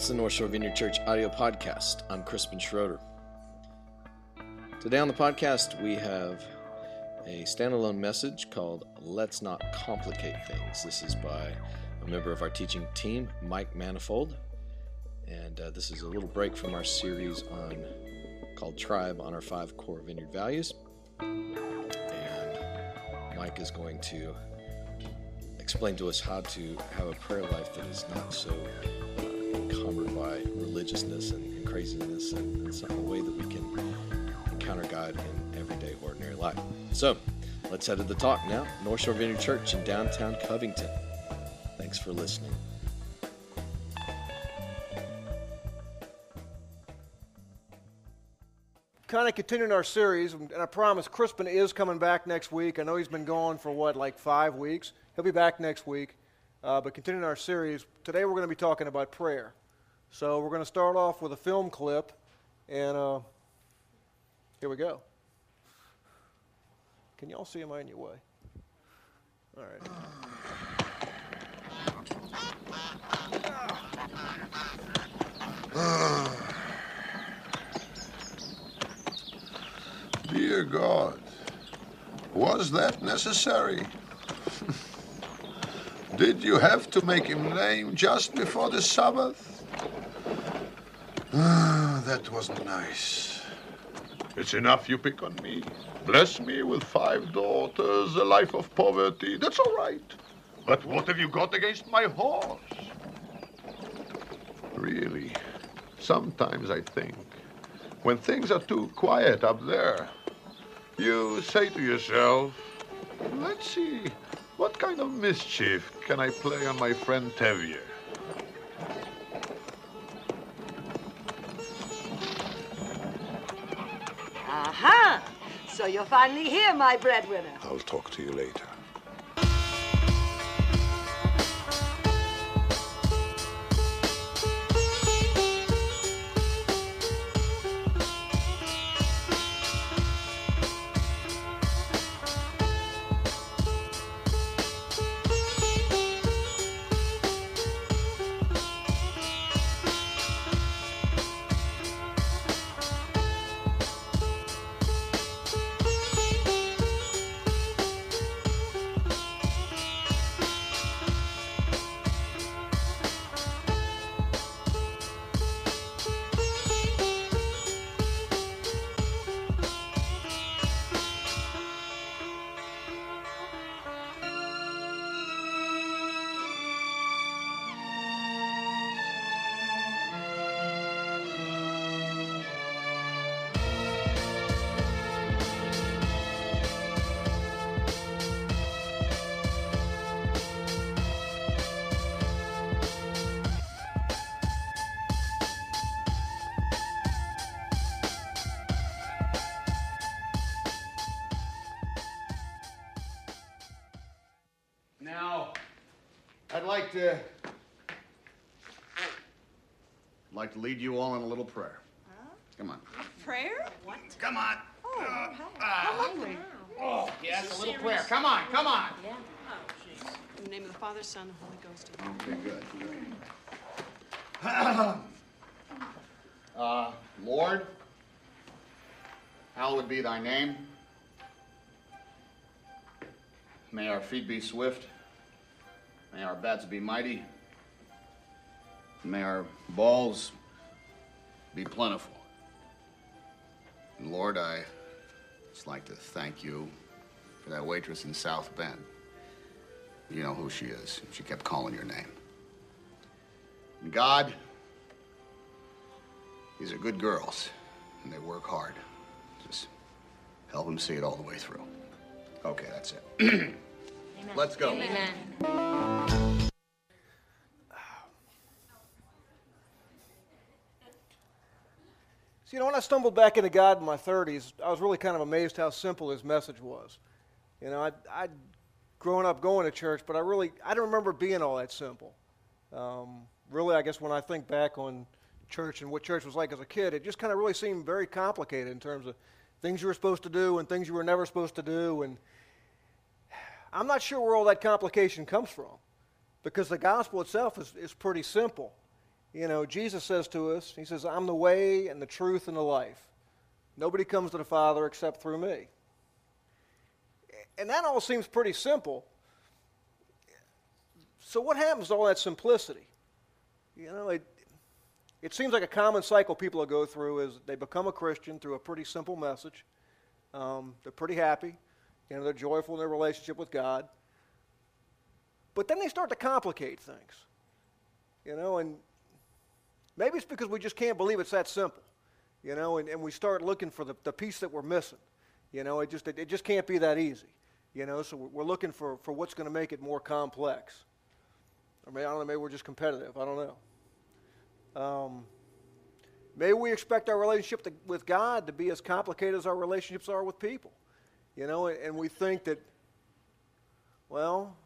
It's the North Shore Vineyard Church audio podcast. I'm Crispin Schroeder. Today on the podcast, we have a standalone message called Let's Not Complicate Things. This is by a member of our teaching team, Mike Manifold. And uh, this is a little break from our series on called Tribe on our five core vineyard values. And Mike is going to explain to us how to have a prayer life that is not so encumbered by religiousness and, and craziness and, some, a way that we can encounter God in everyday, ordinary life. So let's head to the talk now. North Shore Vineyard Church in downtown Covington. Thanks for listening. kind of continuing our series, and I promise Crispin is coming back next week. I know he's been gone for what, like five weeks. He'll be back next week. Uh, but continuing our series, today we're going to be talking about prayer. So we're going to start off with a film clip, and uh, here we go. Can y'all see him on your way? All right. Dear God, was that necessary? Did you have to make him lame just before the Sabbath? Ah, that wasn't nice. It's enough you pick on me. Bless me with five daughters, a life of poverty. That's all right. But what have you got against my horse? Really, sometimes I think when things are too quiet up there, you say to yourself, let's see, what kind of mischief can I play on my friend Tevye? Aha! So you're finally here, my breadwinner. I'll talk to you later. Like to I'd like to lead you all in a little prayer. Come on. Prayer? What? Come on. Oh, uh, uh, how hungry. Uh, oh, yes, a little prayer. Come on, come on. Yeah. In the name of the Father, Son, and Holy Ghost. Okay, good. uh, Lord, hallowed be thy name. May our feet be swift. May our bats be mighty. May our balls be plentiful. And Lord, I just like to thank you for that waitress in South Bend. You know who she is. She kept calling your name. And God, these are good girls, and they work hard. Just help them see it all the way through. Okay, that's it. Let's go. You know, when I stumbled back into God in my 30s, I was really kind of amazed how simple his message was. You know, I'd, I'd grown up going to church, but I really, I don't remember being all that simple. Um, really, I guess when I think back on church and what church was like as a kid, it just kind of really seemed very complicated in terms of things you were supposed to do and things you were never supposed to do. And I'm not sure where all that complication comes from because the gospel itself is, is pretty simple. You know, Jesus says to us, He says, I'm the way and the truth and the life. Nobody comes to the Father except through me. And that all seems pretty simple. So, what happens to all that simplicity? You know, it, it seems like a common cycle people go through is they become a Christian through a pretty simple message. Um, they're pretty happy. You know, they're joyful in their relationship with God. But then they start to complicate things. You know, and maybe it's because we just can't believe it's that simple. You know, and, and we start looking for the, the piece that we're missing. You know, it just, it, it just can't be that easy. You know, so we're looking for, for what's going to make it more complex. Or maybe, I don't know, maybe we're just competitive. I don't know. Um, maybe we expect our relationship to, with God to be as complicated as our relationships are with people. You know, and, and we think that, well,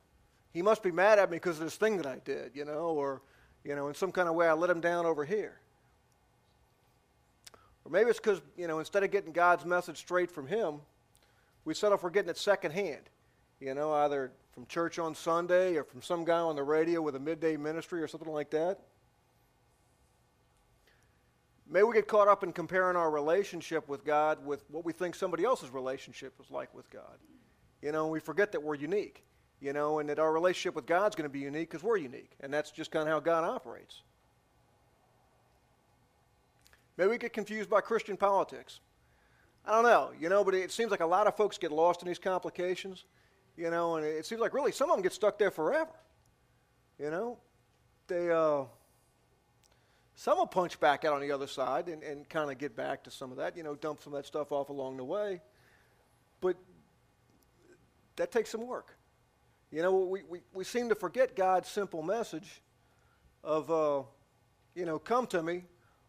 he must be mad at me because of this thing that I did, you know, or, you know, in some kind of way I let him down over here. Or maybe it's because, you know, instead of getting God's message straight from him, we settle for getting it secondhand. You know, either from church on Sunday or from some guy on the radio with a midday ministry or something like that. May we get caught up in comparing our relationship with God with what we think somebody else's relationship is like with God. You know, we forget that we're unique, you know, and that our relationship with God's going to be unique because we're unique. And that's just kind of how God operates. Maybe we get confused by Christian politics. I don't know, you know, but it seems like a lot of folks get lost in these complications, you know, and it seems like really some of them get stuck there forever. You know, they, uh, some will punch back out on the other side and, and kind of get back to some of that, you know, dump some of that stuff off along the way. But that takes some work. You know, we, we, we seem to forget God's simple message of, uh, you know, come to me,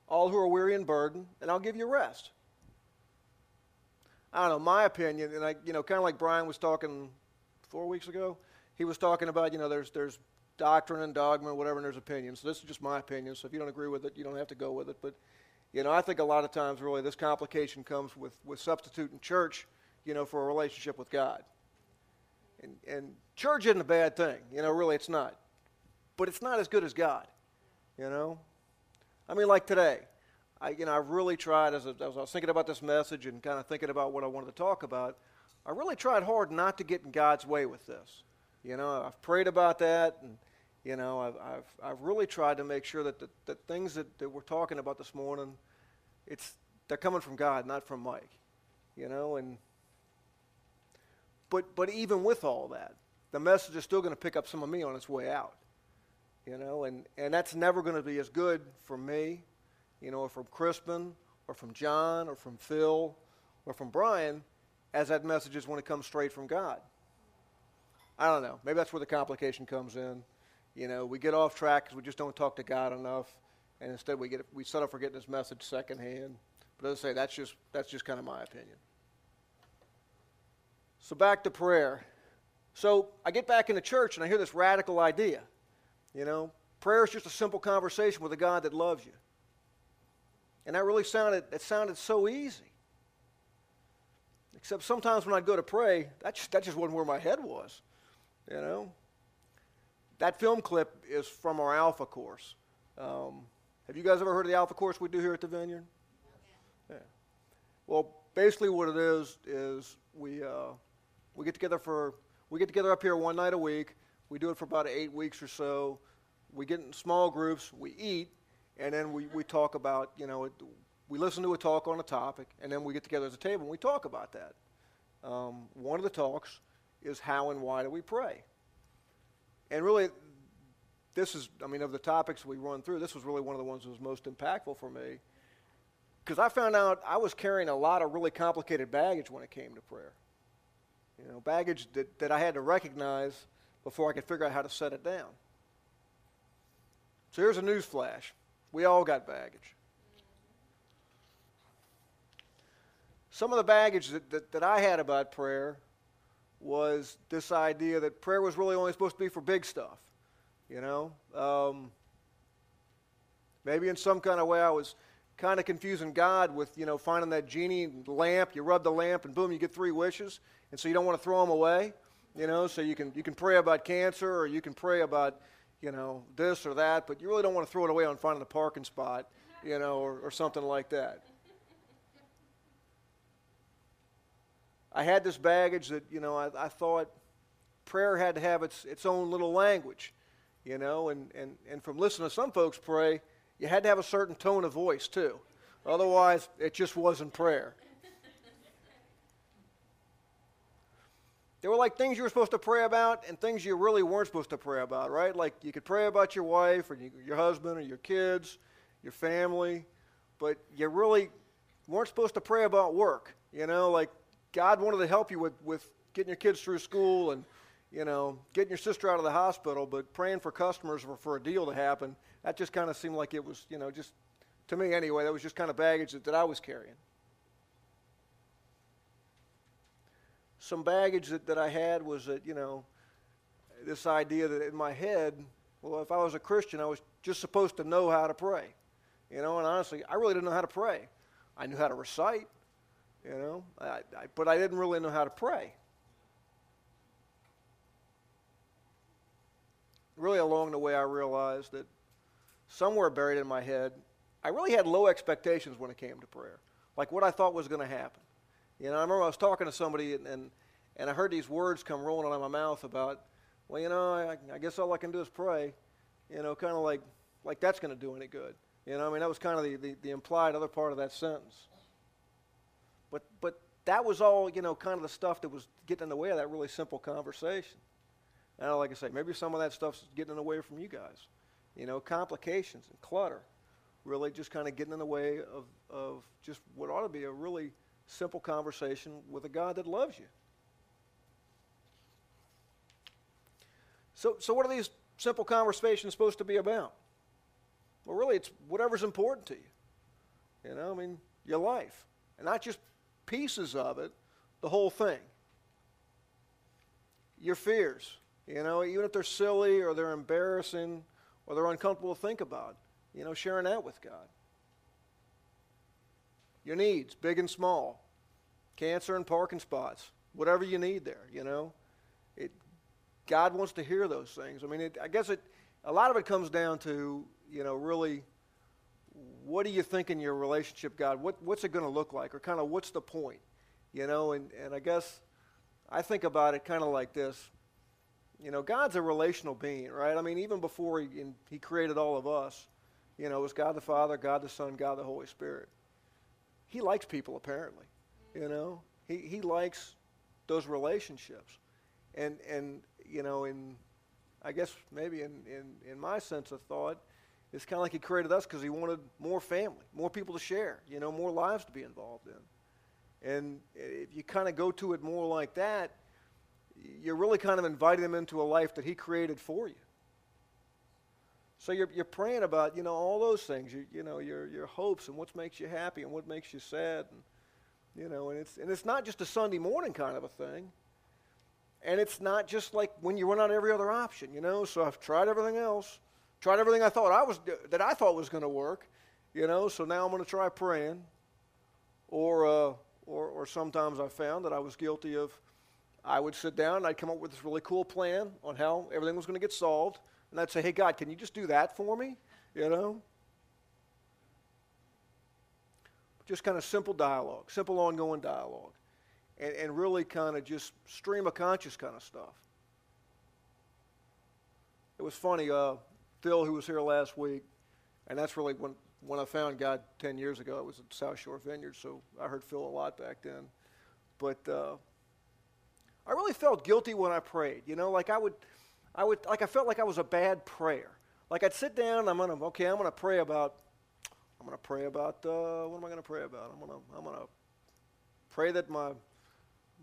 all who are weary and burdened, and I'll give you rest. I don't know, my opinion, and I, you know, kind of like Brian was talking four weeks ago, he was talking about, you know, there's, there's doctrine and dogma, and whatever, and there's opinions. So this is just my opinion. So if you don't agree with it, you don't have to go with it. But, you know, I think a lot of times, really, this complication comes with, with substituting church, you know, for a relationship with God. And, and church isn't a bad thing. You know, really, it's not. But it's not as good as God, you know? I mean, like today. I, you know, I really tried, as, as I was thinking about this message and kind of thinking about what I wanted to talk about, I really tried hard not to get in God's way with this. You know, I've prayed about that, and, you know, I've, I've, I've really tried to make sure that the, the things that, that we're talking about this morning, it's, they're coming from God, not from Mike. You know, and, but, but even with all that, the message is still going to pick up some of me on its way out. You know, and, and that's never going to be as good for me you know, or from Crispin, or from John, or from Phil, or from Brian, as that message is when it comes straight from God. I don't know. Maybe that's where the complication comes in. You know, we get off track because we just don't talk to God enough, and instead we get we settle for getting this message secondhand. But as I say, that's just that's just kind of my opinion. So back to prayer. So I get back into church and I hear this radical idea. You know, prayer is just a simple conversation with a God that loves you. And that really sounded, it sounded so easy. Except sometimes when I'd go to pray, that just, that just wasn't where my head was. You know? That film clip is from our Alpha course. Um, have you guys ever heard of the Alpha course we do here at the Vineyard? Yeah. Well, basically what it is is we uh, we get together for we get together up here one night a week. We do it for about eight weeks or so. We get in small groups. We eat, and then we, we talk about, you know, we listen to a talk on a topic, and then we get together as a table and we talk about that. Um, one of the talks is how and why do we pray? And really, this is, I mean, of the topics we run through, this was really one of the ones that was most impactful for me. Because I found out I was carrying a lot of really complicated baggage when it came to prayer. You know, baggage that, that I had to recognize before I could figure out how to set it down. So here's a news flash. We all got baggage. Some of the baggage that, that, that I had about prayer was this idea that prayer was really only supposed to be for big stuff. You know? Um, maybe in some kind of way I was kind of confusing God with, you know, finding that genie lamp. You rub the lamp and boom, you get three wishes. And so you don't want to throw them away, you know, so you can, you can pray about cancer or you can pray about, you know, this or that, but you really don't want to throw it away on finding a parking spot, you know, or, or something like that. I had this baggage that, you know, I, I thought prayer had to have its, its own little language, you know, and, and, and from listening to some folks pray, you had to have a certain tone of voice too. Otherwise, it just wasn't prayer. There were like things you were supposed to pray about and things you really weren't supposed to pray about, right? Like you could pray about your wife or your husband or your kids, your family, but you really weren't supposed to pray about work. You know, like God wanted to help you with, with getting your kids through school and, you know, getting your sister out of the hospital, but praying for customers or for a deal to happen, that just kind of seemed like it was, you know, just to me anyway, that was just kind of baggage that, that I was carrying. some baggage that, that I had was that, you know, this idea that in my head, well, if I was a Christian, I was just supposed to know how to pray. You know, and honestly, I really didn't know how to pray. I knew how to recite, you know, I, I, but I didn't really know how to pray. Really, along the way, I realized that somewhere buried in my head, I really had low expectations when it came to prayer, like what I thought was going to happen. You know, I remember I was talking to somebody and, and, and I heard these words come rolling out of my mouth about, well, you know, I, I guess all I can do is pray. You know, kind of like, like that's going to do any good. You know, I mean, that was kind of the, the, the implied other part of that sentence. But, but that was all, you know, kind of the stuff that was getting in the way of that really simple conversation. And like I say, maybe some of that stuff's getting in the way from you guys. You know, complications and clutter really just kind of getting in the way of, of just what ought to be a really simple conversation with a God that loves you. So, so what are these simple conversations supposed to be about? Well, really, it's whatever's important to you. You know, I mean, your life. And not just pieces of it, the whole thing. Your fears. You know, even if they're silly or they're embarrassing or they're uncomfortable to think about, you know, sharing that with God your needs, big and small, cancer and parking spots, whatever you need there, you know. It, God wants to hear those things. I mean, it, I guess it, a lot of it comes down to, you know, really, what do you think in your relationship, God? What, what's it going to look like? Or kind of what's the point? You know, and, and I guess I think about it kind of like this. You know, God's a relational being, right? I mean, even before he, he created all of us, you know, it was God the Father, God the Son, God the Holy Spirit he likes people apparently. You know, he he likes those relationships, and and you know, in I guess maybe in in in my sense of thought, it's kind of like he created us because he wanted more family, more people to share, you know, more lives to be involved in. And eh, if you kind of go to it more like that, you're really kind of inviting them into a life that he created for you. So you're, you're praying about, you know, all those things, you, you know, your, your hopes and what makes you happy and what makes you sad. And, you know, and it's, and it's not just a Sunday morning kind of a thing. And it's not just like when you run out of every other option, you know. So I've tried everything else, tried everything I thought I was that I thought was going to work, you know. So now I'm going to try praying. Or, uh, or, or sometimes I found that I was guilty of. I would sit down and I'd come up with this really cool plan on how everything was going to get solved and I'd say, hey, God, can you just do that for me? You know? Just kind of simple dialogue, simple ongoing dialogue. And, and really kind of just stream of conscious kind of stuff. It was funny, uh, Phil, who was here last week, and that's really when, when I found God 10 years ago. It was at South Shore Vineyard, so I heard Phil a lot back then. But uh, I really felt guilty when I prayed. You know, like I would, I would like I felt like I was a bad prayer. Like I'd sit down, I'm gonna okay, I'm gonna pray about I'm gonna pray about uh, what am I gonna pray about? I'm gonna I'm gonna pray that my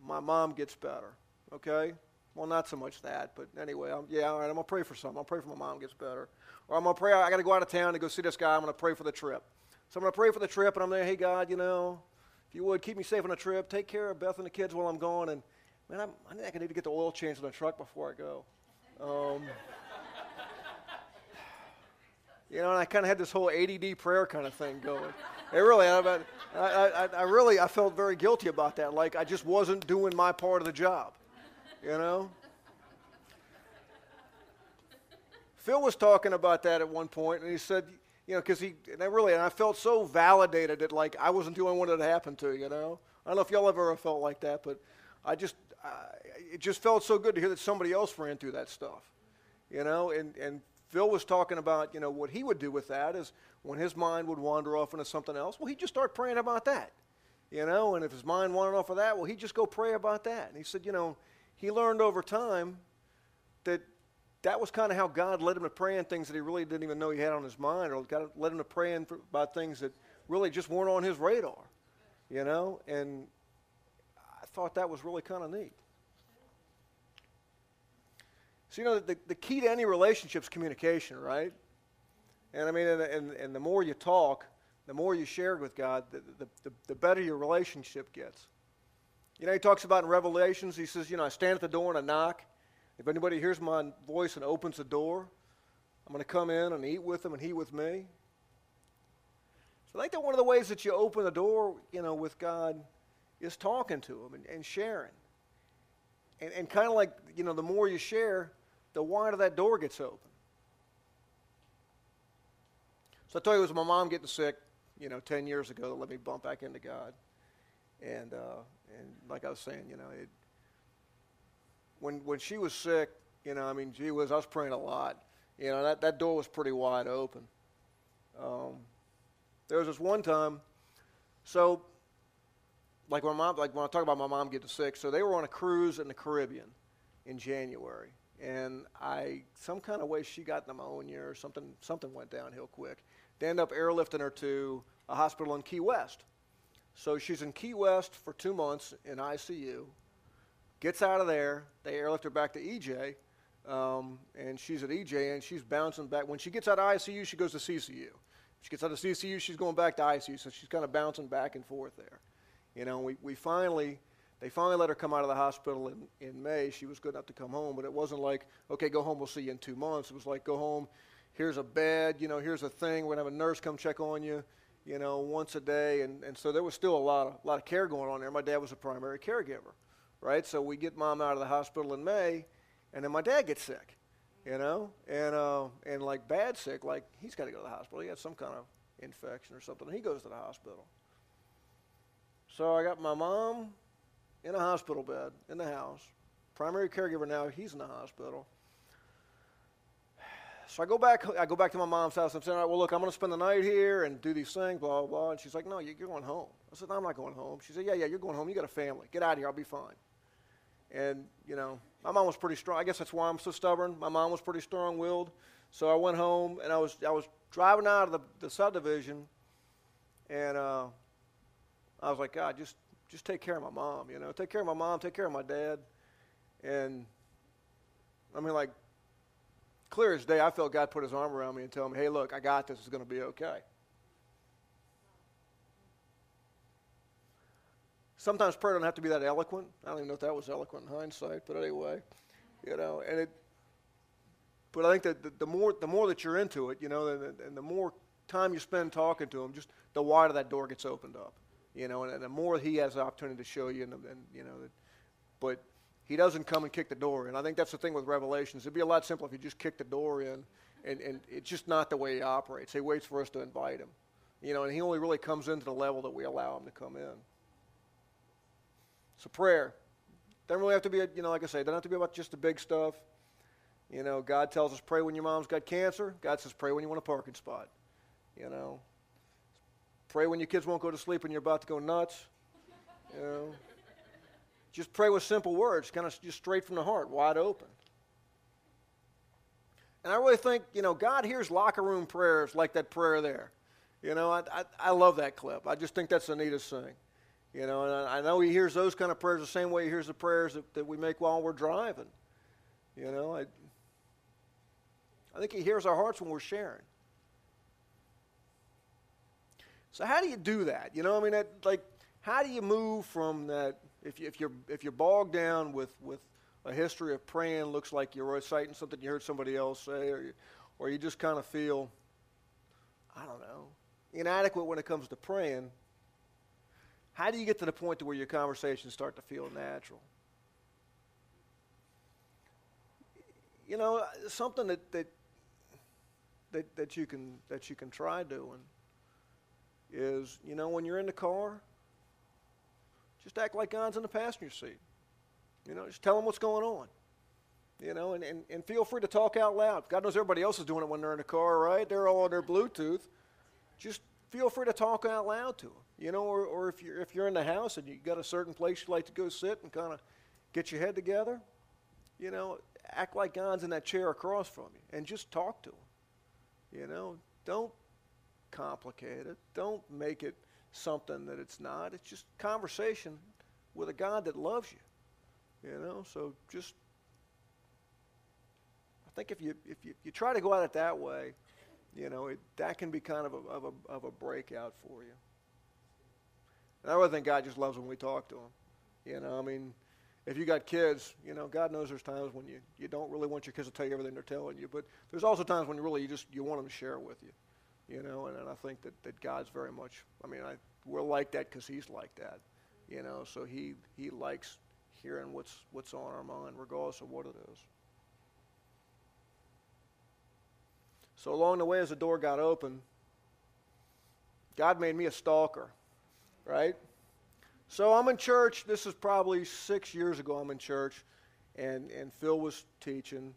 my mom gets better. Okay? Well, not so much that, but anyway, I'm, yeah, all right, I'm gonna pray for something. I'll pray for my mom gets better, or I'm gonna pray. I got to go out of town to go see this guy. I'm gonna pray for the trip. So I'm gonna pray for the trip, and I'm there. Hey God, you know, if you would keep me safe on the trip, take care of Beth and the kids while I'm gone, and man, I'm, I think I need to get the oil changed on the truck before I go. Um, you know, and I kind of had this whole ADD prayer kind of thing going. It really, I, I, I, really, I felt very guilty about that. Like I just wasn't doing my part of the job, you know. Phil was talking about that at one point, and he said, you know, because he, and I really, and I felt so validated that like I wasn't the only one that happened to, you know. I don't know if y'all ever felt like that, but I just, uh, it just felt so good to hear that somebody else ran through that stuff, you know. And and Phil was talking about, you know, what he would do with that is when his mind would wander off into something else, well, he'd just start praying about that, you know. And if his mind wandered off of that, well, he'd just go pray about that. And he said, you know, he learned over time that that was kind of how God led him to praying things that he really didn't even know he had on his mind, or God led him to praying for, about things that really just weren't on his radar, you know. And I thought that was really kind of neat. So you know, the, the key to any relationship is communication, right? And I mean, and, and, and the more you talk, the more you share with God, the, the, the, the better your relationship gets. You know, he talks about in Revelations, he says, you know, I stand at the door and I knock. If anybody hears my voice and opens the door, I'm going to come in and eat with them and he with me. So I think that one of the ways that you open the door, you know, with God is talking to them and, and sharing. And, and kind of like, you know, the more you share, the wider that door gets open. So I told you it was my mom getting sick, you know, 10 years ago that let me bump back into God. And, uh, and like I was saying, you know, it, when when she was sick, you know, I mean, gee whiz, I was praying a lot. You know, that, that door was pretty wide open. Um, there was this one time, so like when mom, like when I talk about my mom getting sick, so they were on a cruise in the Caribbean in January, and I some kind of way she got pneumonia or something. Something went downhill quick. They end up airlifting her to a hospital in Key West. So she's in Key West for two months in ICU gets out of there. They airlift her back to EJ, um, and she's at EJ, and she's bouncing back. When she gets out of ICU, she goes to CCU. She gets out of CCU, she's going back to ICU, so she's kind of bouncing back and forth there. You know, we, we finally, they finally let her come out of the hospital in, in May. She was good enough to come home, but it wasn't like, okay, go home, we'll see you in two months. It was like, go home, here's a bed, you know, here's a thing, we're going to have a nurse come check on you, you know, once a day. And, and so there was still a lot of, a lot of care going on there. My dad was a primary caregiver right? So we get mom out of the hospital in May, and then my dad gets sick, you know, and uh, and like bad sick, like he's got to go to the hospital. He had some kind of infection or something. And he goes to the hospital. So I got my mom in a hospital bed in the house. Primary caregiver now, he's in the hospital. So I go back. I go back to my mom's house. I'm saying, well, look, I'm going to spend the night here and do these things, blah blah blah. And she's like, no, you're going home. I said, no, I'm not going home. She said, yeah, yeah, you're going home. You got a family. Get out of here. I'll be fine. And, you know, my mom was pretty strong. I guess that's why I'm so stubborn. My mom was pretty strong willed. So I went home and I was, I was driving out of the, the subdivision and uh, I was like, God, just, just take care of my mom, you know, take care of my mom, take care of my dad. And I mean, like, clear as day, I felt God put his arm around me and tell me, hey, look, I got this. It's going to be okay. Sometimes prayer doesn't have to be that eloquent. I don't even know if that was eloquent in hindsight, but anyway, you know, and it. But I think that the, the more the more that you're into it, you know, and, and, the more time you spend talking to him, just the wider that door gets opened up, you know, and, the more he has the opportunity to show you, and, and you know, but he doesn't come and kick the door in. I think that's the thing with Revelations. It'd be a lot simpler if he just kicked the door in, and, and it's just not the way he operates. He waits for us to invite him, you know, and he only really comes into the level that we allow him to come in. So prayer doesn't really have to be, a, you know, like I say, doesn't have to be about just the big stuff. You know, God tells us pray when your mom's got cancer. God says pray when you want a parking spot. You know, pray when your kids won't go to sleep and you're about to go nuts. You know, just pray with simple words, kind of just straight from the heart, wide open. And I really think, you know, God hears locker room prayers like that prayer there. You know, I, I, I love that clip. I just think that's the neatest thing. You know, and I know he hears those kind of prayers the same way he hears the prayers that, that we make while we're driving. You know, I, I think he hears our hearts when we're sharing. So how do you do that? You know, I mean, that, like, how do you move from that? If, you, if you're if you're bogged down with with a history of praying, looks like you're reciting something you heard somebody else say, or you, or you just kind of feel, I don't know, inadequate when it comes to praying. How do you get to the point to where your conversations start to feel natural? You know, something that, that that, that you can that you can try doing is, you know, when you're in the car, just act like God's in the passenger seat. You know, just tell them what's going on. You know, and, and, and feel free to talk out loud. God knows everybody else is doing it when they're in the car, right? They're all on their Bluetooth. Just feel free to talk out loud to them. You know, or, or if you're if you're in the house and you got a certain place you like to go sit and kind of get your head together, you know, act like God's in that chair across from you and just talk to him. You know, don't complicate it. Don't make it something that it's not. It's just conversation with a God that loves you. You know, so just I think if you if you, you try to go at it that way, you know, it, that can be kind of a, of a of a breakout for you. And I really think God just loves when we talk to him. You know, I mean, if you got kids, you know, God knows there's times when you, you don't really want your kids to tell you everything they're telling you, but there's also times when you really you just you want them to share with you, you know, and, and I think that, that God's very much, I mean, I, we're like that because He's like that, you know, so He He likes hearing what's what's on our mind, regardless of what it is. So along the way, as the door got open, God made me a stalker, right? So I'm in church. This is probably six years ago. I'm in church, and, and Phil was teaching,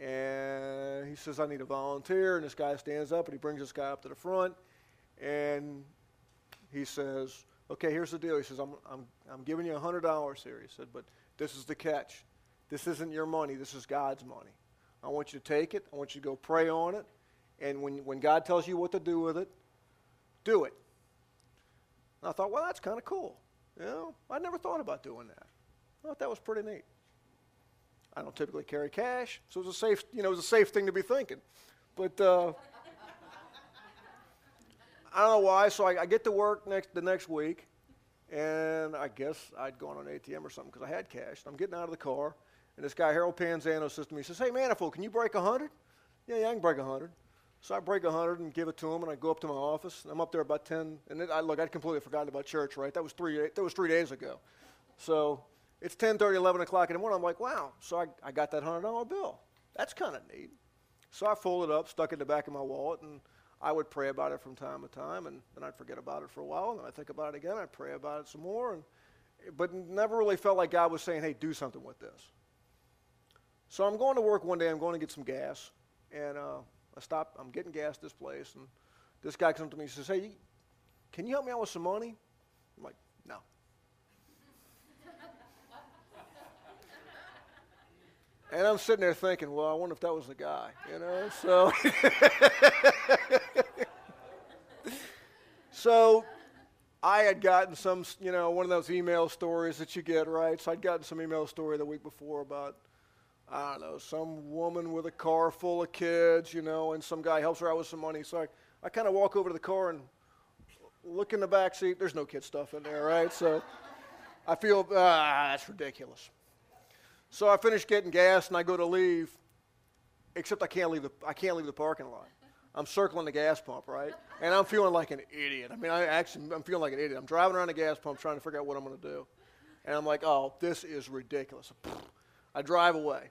and he says, I need a volunteer. And this guy stands up, and he brings this guy up to the front, and he says, Okay, here's the deal. He says, I'm, I'm, I'm giving you $100 here. He said, But this is the catch. This isn't your money, this is God's money. I want you to take it, I want you to go pray on it, and when, when God tells you what to do with it, do it. And I thought, well, that's kind of cool. You know, I never thought about doing that. I thought that was pretty neat. I don't typically carry cash, so it was a safe, you know, it was a safe thing to be thinking. But uh, I don't know why. So I, I, get to work next the next week, and I guess I'd gone on an ATM or something because I had cash. I'm getting out of the car, and this guy Harold Panzano says to me, he says, "Hey, Manifold, can you break a hundred? Yeah, yeah, I can break a hundred. So I break a hundred and give it to him, and I go up to my office. I'm up there about ten, and it, I look. I'd completely forgotten about church. Right, that was three. That was three days ago. So it's 10:30, 11 o'clock in the morning. I'm like, wow. So I, I got that hundred dollar bill. That's kind of neat. So I folded it up, stuck it in the back of my wallet, and I would pray about it from time to time, and then I'd forget about it for a while, and then I'd think about it again. I'd pray about it some more, and but never really felt like God was saying, hey, do something with this. So I'm going to work one day. I'm going to get some gas, and uh, I stop. I'm getting gas at this place, and this guy comes to me and says, "Hey, can you help me out with some money?" I'm like, "No." And I'm sitting there thinking, "Well, I wonder if that was the guy," you know. So, so I had gotten some, you know, one of those email stories that you get, right? So I'd gotten some email story the week before about I don't know, some woman with a car full of kids, you know, and some guy helps her out with some money. So I, I kind of walk over to the car and look in the back seat. There's no kid stuff in there, right? So I feel, ah, that's ridiculous. So I finish getting gas and I go to leave, except I can't leave the, I can't leave the parking lot. I'm circling the gas pump, right? And I'm feeling like an idiot. I mean, I actually, I'm feeling like an idiot. I'm driving around the gas pump trying to figure out what I'm going to do. And I'm like, oh, this is ridiculous. I drive away.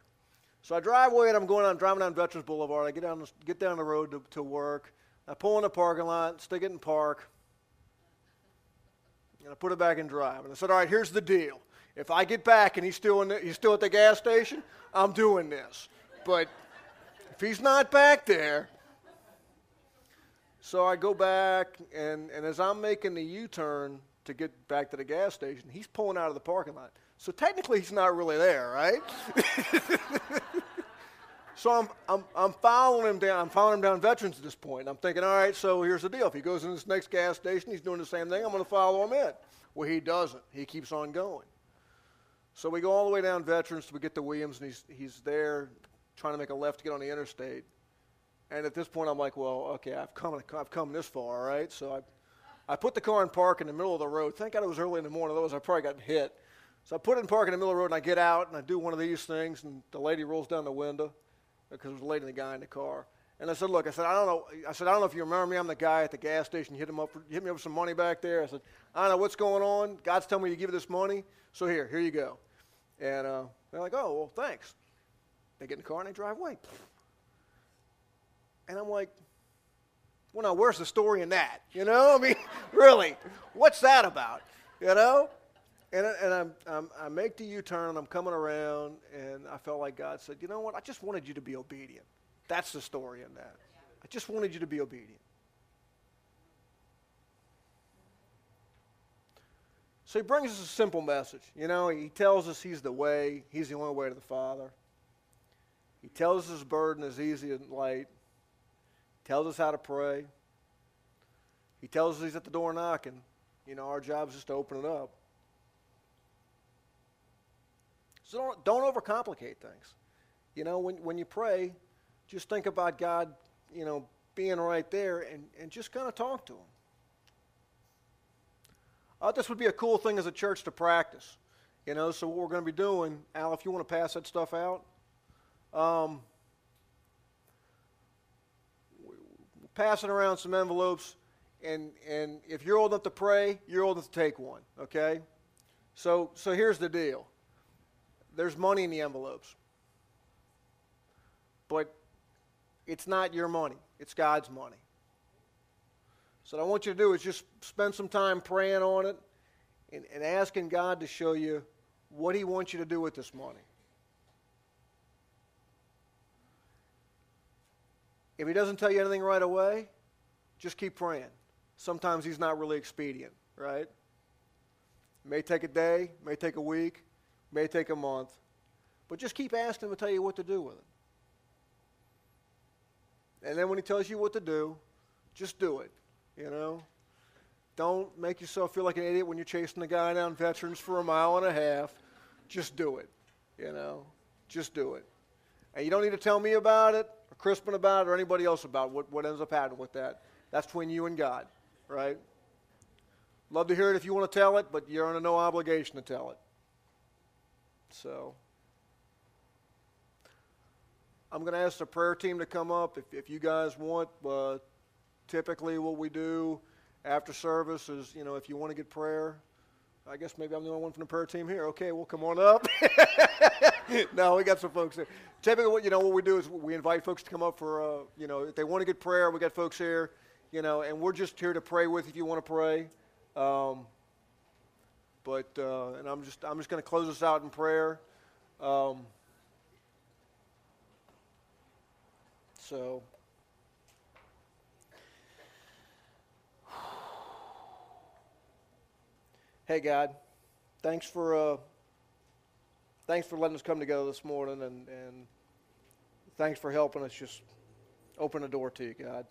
So I drive away and I'm going on, driving down Veterans Boulevard. I get down, get down the road to, to work. I pull in the parking lot, stick it in park, and I put it back in drive. And I said, all right, here's the deal. If I get back and he's still, in the, he's still at the gas station, I'm doing this. But if he's not back there, so I go back, and, and as I'm making the U turn to get back to the gas station, he's pulling out of the parking lot. So technically, he's not really there, right? so I'm, I'm, I'm following him down. I'm following him down Veterans at this point. I'm thinking, all right, so here's the deal. If he goes in this next gas station, he's doing the same thing. I'm going to follow him in. Well, he doesn't. He keeps on going. So we go all the way down Veterans till we get to Williams, and he's, he's there trying to make a left to get on the interstate. And at this point, I'm like, well, okay, I've come, I've come this far, right? So I, I put the car in park in the middle of the road. Thank God it was early in the morning, otherwise I probably got hit. So I put it in park in the middle of the road, and I get out, and I do one of these things, and the lady rolls down the window because it was a lady and the guy in the car. And I said, look, I said, I don't know. I said, I don't know if you remember me. I'm the guy at the gas station. You hit him up, for, hit me up with some money back there. I said, I don't know what's going on. God's telling me to give you this money. So here, here you go. And uh, they're like, oh, well, thanks. They get in the car and they drive away. And I'm like, well, now, where's the story in that? You know, I mean, really, what's that about? You know? And, and I'm, I'm, I make the U turn and I'm coming around, and I felt like God said, you know what? I just wanted you to be obedient. That's the story in that. I just wanted you to be obedient. So he brings us a simple message. You know, he tells us he's the way, he's the only way to the Father. He tells us his burden is easy and light. He tells us how to pray. He tells us he's at the door knocking. You know, our job is just to open it up. So don't, don't overcomplicate things. You know, when, when you pray, just think about God, you know, being right there and, and just kind of talk to him. Thought this would be a cool thing as a church to practice. You know, so what we're going to be doing, Al, if you want to pass that stuff out, um, passing around some envelopes, and and if you're old enough to pray, you're old enough to take one. Okay, so so here's the deal. There's money in the envelopes, but it's not your money. It's God's money. So what I want you to do is just spend some time praying on it and, and asking God to show you what He wants you to do with this money. If He doesn't tell you anything right away, just keep praying. Sometimes He's not really expedient, right? It may take a day, may take a week, may take a month, but just keep asking Him to tell you what to do with it. And then when He tells you what to do, just do it. You know, don't make yourself feel like an idiot when you're chasing the guy down veterans for a mile and a half. Just do it. You know, just do it. And you don't need to tell me about it, or Crispin about it, or anybody else about what, what ends up happening with that. That's between you and God, right? Love to hear it if you want to tell it, but you're under no obligation to tell it. So, I'm going to ask the prayer team to come up if, if you guys want. Uh, typically what we do after service is, you know, if you want to get prayer, I guess maybe I'm the only one from the prayer team here. Okay, well, come on up. no, we got some folks there. Typically, what you know, what we do is we invite folks to come up for, uh, you know, if they want to get prayer, we got folks here, you know, and we're just here to pray with if you want to pray. Um, but uh, and I'm just I'm just going to close us out in prayer. Um, so. Hey, God, thanks for uh, thanks for letting us come together this morning, and and thanks for helping us just open the door to you, God.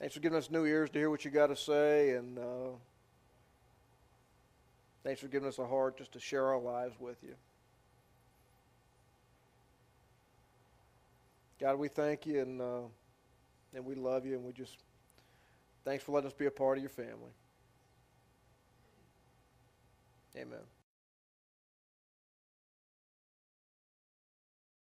Thanks for giving us new ears to hear what you got to say, and uh, thanks for giving us a heart just to share our lives with you. God, we thank you, and uh, and we love you, and we just Thanks for letting us be a part of your family. Amen.